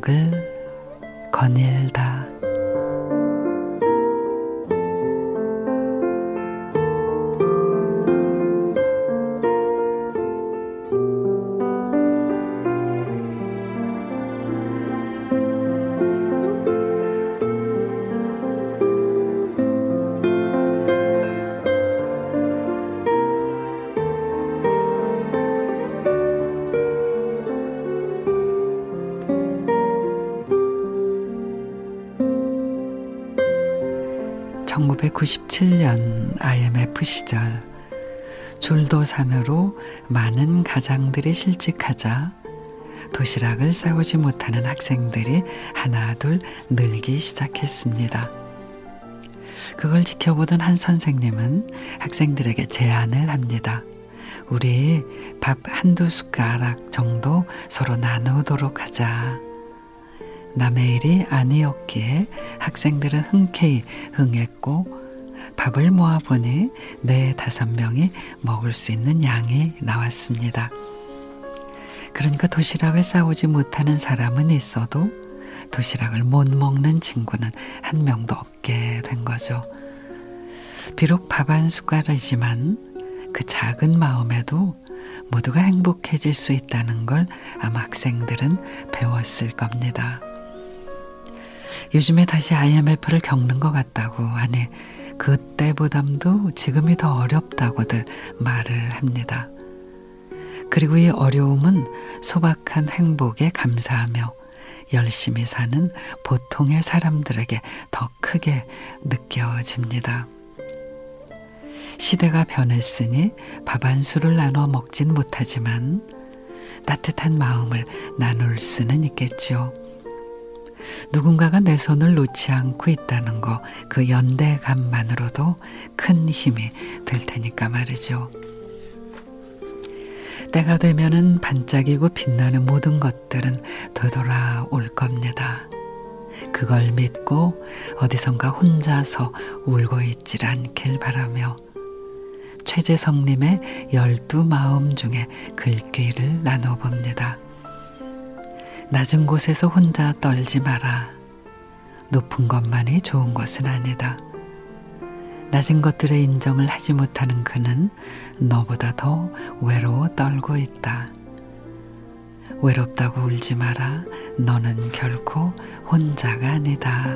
도시락을 거닐다. (1997년) IMF 시절 줄도산으로 많은 가장들이 실직하자 도시락을 싸우지 못하는 학생들이 하나둘 늘기 시작했습니다. 그걸 지켜보던 한 선생님은 학생들에게 제안을 합니다. 우리 밥 한두 숟가락 정도 서로 나누도록 하자. 남의 일이 아니었기에 학생들은 흔쾌히 응했고 밥을 모아보니 네 다섯 명이 먹을 수 있는 양이 나왔습니다. 그러니까 도시락을 싸우지 못하는 사람은 있어도 도시락을 못 먹는 친구는 한 명도 없게 된 거죠. 비록 밥 한 숟가락이지만 그 작은 마음에도 모두가 행복해질 수 있다는 걸 아마 학생들은 배웠을 겁니다. 요즘에 다시 IMF를 겪는 것 같다고 아니 그때보담도 지금이 더 어렵다고들 말을 합니다. 그리고 이 어려움은 소박한 행복에 감사하며 열심히 사는 보통의 사람들에게 더 크게 느껴집니다. 시대가 변했으니 밥 한 술을 나눠 먹진 못하지만 따뜻한 마음을 나눌 수는 있겠죠. 누군가가 내 손을 놓지 않고 있다는 거, 그 연대감만으로도 큰 힘이 될 테니까 말이죠. 때가 되면은 반짝이고 빛나는 모든 것들은 되돌아올 겁니다. 그걸 믿고 어디선가 혼자서 울고 있질 않길 바라며 최재성님의 열두 마음 중에 글귀를 나눠봅니다. 낮은 곳에서 혼자 떨지 마라. 높은 것만이 좋은 것은 아니다. 낮은 것들의 인정을 하지 못하는 그는 너보다 더 외로워 떨고 있다. 외롭다고 울지 마라. 너는 결코 혼자가 아니다.